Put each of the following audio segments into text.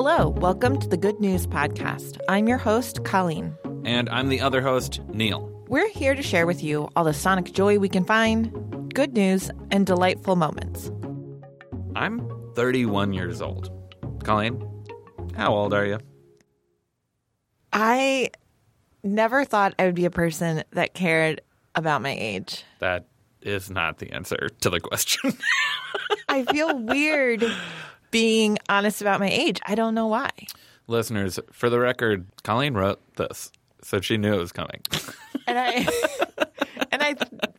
Hello, welcome to the Good News Podcast. I'm your host, Colleen. And I'm the other host, Neil. We're here to share with you all the sonic joy we can find, good news, and delightful moments. I'm 31 years old. Colleen, how old are you? I never thought I would be a person that cared about my age. That is not the answer to the question. I feel weird being honest about my age. I don't know why. Listeners, for the record, Colleen wrote this, so she knew it was coming. And I and I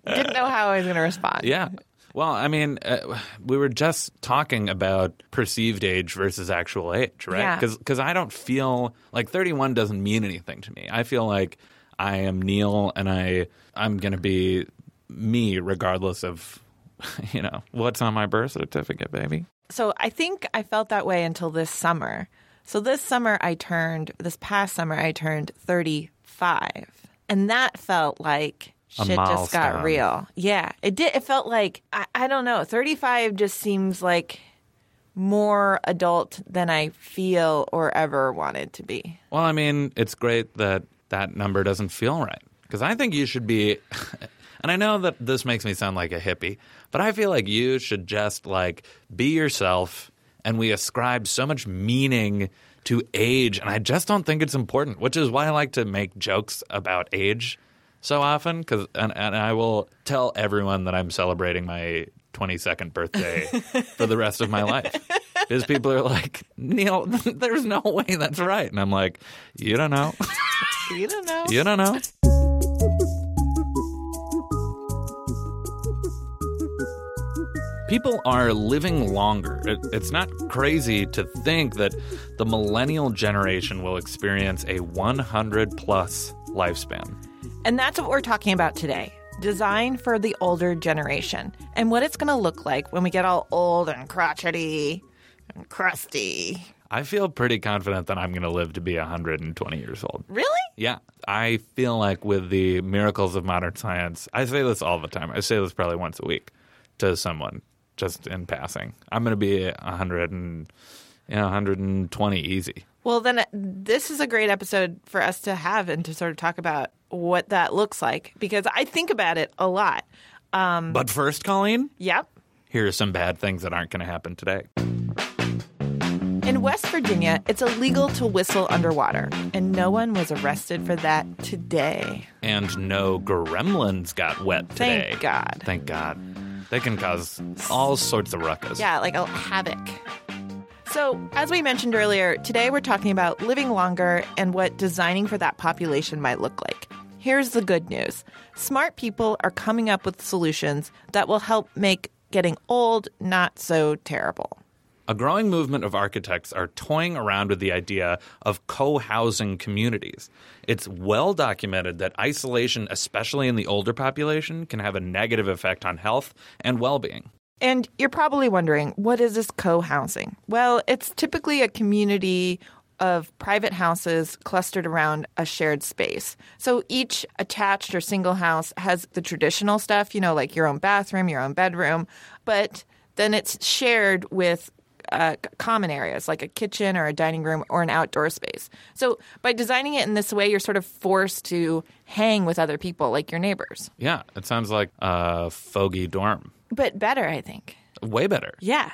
didn't know how I was going to respond. yeah. Well, I mean, uh, we were just talking about perceived age versus actual age, right? Yeah. Because I don't feel like 31 doesn't mean anything to me. I feel like I am Neil and I I'm going to be me regardless of you know what's on my birth certificate, baby. So I think I felt that way until this summer. So this summer I turned, this past summer I turned 35. And that felt like A shit just got real. Yeah, it did. It felt like, I, I don't know, 35 just seems like more adult than I feel or ever wanted to be. Well, I mean, it's great that that number doesn't feel right because I think you should be. And I know that this makes me sound like a hippie, but I feel like you should just like be yourself. And we ascribe so much meaning to age, and I just don't think it's important. Which is why I like to make jokes about age so often. Because and, and I will tell everyone that I'm celebrating my 22nd birthday for the rest of my life. Because people are like, Neil, there's no way that's right. And I'm like, you don't know. You don't know. You don't know. People are living longer. It- It's not crazy to think that the millennial generation will experience a 100 plus lifespan. And that's what we're talking about today design for the older generation and what it's going to look like when we get all old and crotchety and crusty. I feel pretty confident that I'm going to live to be 120 years old. Really? Yeah, I feel like with the miracles of modern science, I say this all the time. I say this probably once a week to someone just in passing. I'm going to be 100 and you know, 120 easy. Well, then uh, this is a great episode for us to have and to sort of talk about what that looks like because I think about it a lot. But first, Colleen, Yep. here are some bad things that aren't going to happen today. In West Virginia, it's illegal to whistle underwater, and no one was arrested for that today. And no gremlins got wet today. Thank God. Thank God. They can cause all sorts of ruckus. Yeah, like a havoc. So, as we mentioned earlier, today we're talking about living longer and what designing for that population might look like. Here's the good news smart people are coming up with solutions that will help make getting old not so terrible. A growing movement of architects are toying around with the idea of co housing communities. It's well documented that isolation, especially in the older population, can have a negative effect on health and well being. And you're probably wondering, what is this co housing? Well, it's typically a community of private houses clustered around a shared space. So each attached or single house has the traditional stuff, you know, like your own bathroom, your own bedroom, but then it's shared with uh, common areas like a kitchen or a dining room or an outdoor space. So by designing it in this way, you're sort of forced to hang with other people like your neighbors. Yeah, it sounds like a fogey dorm. But better, I think. Way better. Yeah.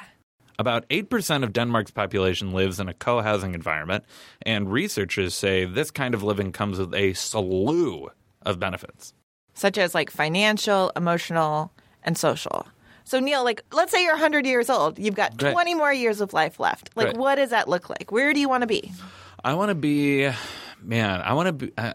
About 8% of Denmark's population lives in a co housing environment, and researchers say this kind of living comes with a slew of benefits. such as like financial, emotional, and social. So Neil, like let's say you're 100 years old, you've got Great. 20 more years of life left. Like Great. what does that look like? Where do you want to be? I want to be, man, I want to be, I,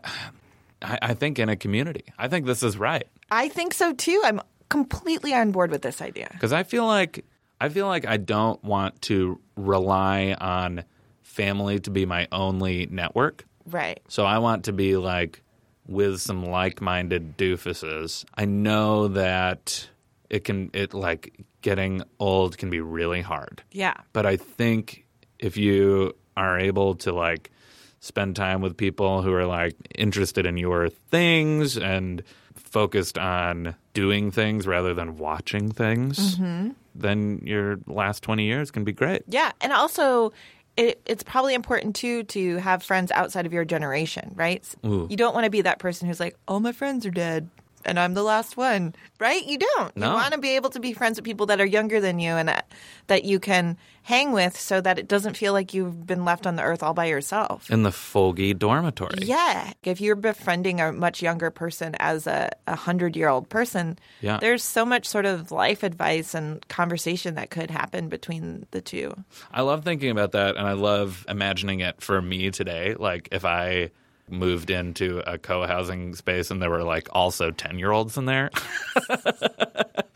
I I think in a community. I think this is right. I think so too. I'm completely on board with this idea. because I feel like I feel like I don't want to rely on family to be my only network. Right. So I want to be like with some like-minded doofuses. I know that it can it like getting old can be really hard. Yeah. But I think if you are able to like spend time with people who are like interested in your things and focused on doing things rather than watching things, mm-hmm. then your last 20 years can be great. Yeah, and also it, it's probably important too to have friends outside of your generation, right? Ooh. You don't want to be that person who's like, "All my friends are dead." And I'm the last one, right? You don't. No. You want to be able to be friends with people that are younger than you and that, that you can hang with so that it doesn't feel like you've been left on the earth all by yourself. In the foggy dormitory. Yeah. If you're befriending a much younger person as a, a hundred year old person, Yeah. there's so much sort of life advice and conversation that could happen between the two. I love thinking about that, and I love imagining it for me today. Like if I moved into a co-housing space and there were like also 10 year olds in there.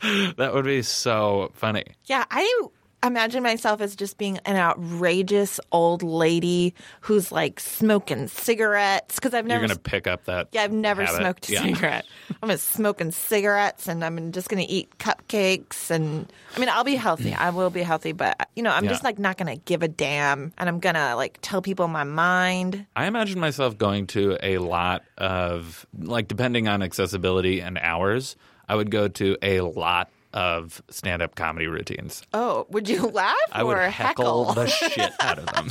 That would be so funny. Yeah, I imagine myself as just being an outrageous old lady who's like smoking cigarettes because I've you're never gonna pick up that Yeah, I've never habit. smoked a Yeah. cigarette. I'm just smoking cigarettes and I'm just going to eat cupcakes. And I mean, I'll be healthy. I will be healthy, but you know, I'm Yeah. just like not going to give a damn and I'm going to like tell people my mind. I imagine myself going to a lot of like depending on accessibility and hours I would go to a lot of stand-up comedy routines Oh, would you laugh I would or heckle, heckle? the shit out of them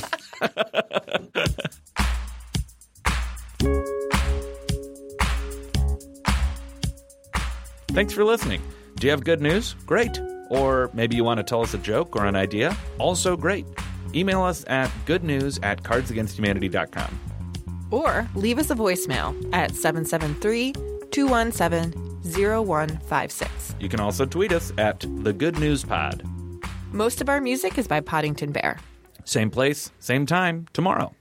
Thanks for listening. Do you have good news? Great. Or maybe you want to tell us a joke or an idea? Also great. Email us at goodnews at cardsagainsthumanity.com. or leave us a voicemail at 773 217 0156. You can also tweet us at the Good News Pod. Most of our music is by Poddington Bear. Same place, same time, tomorrow.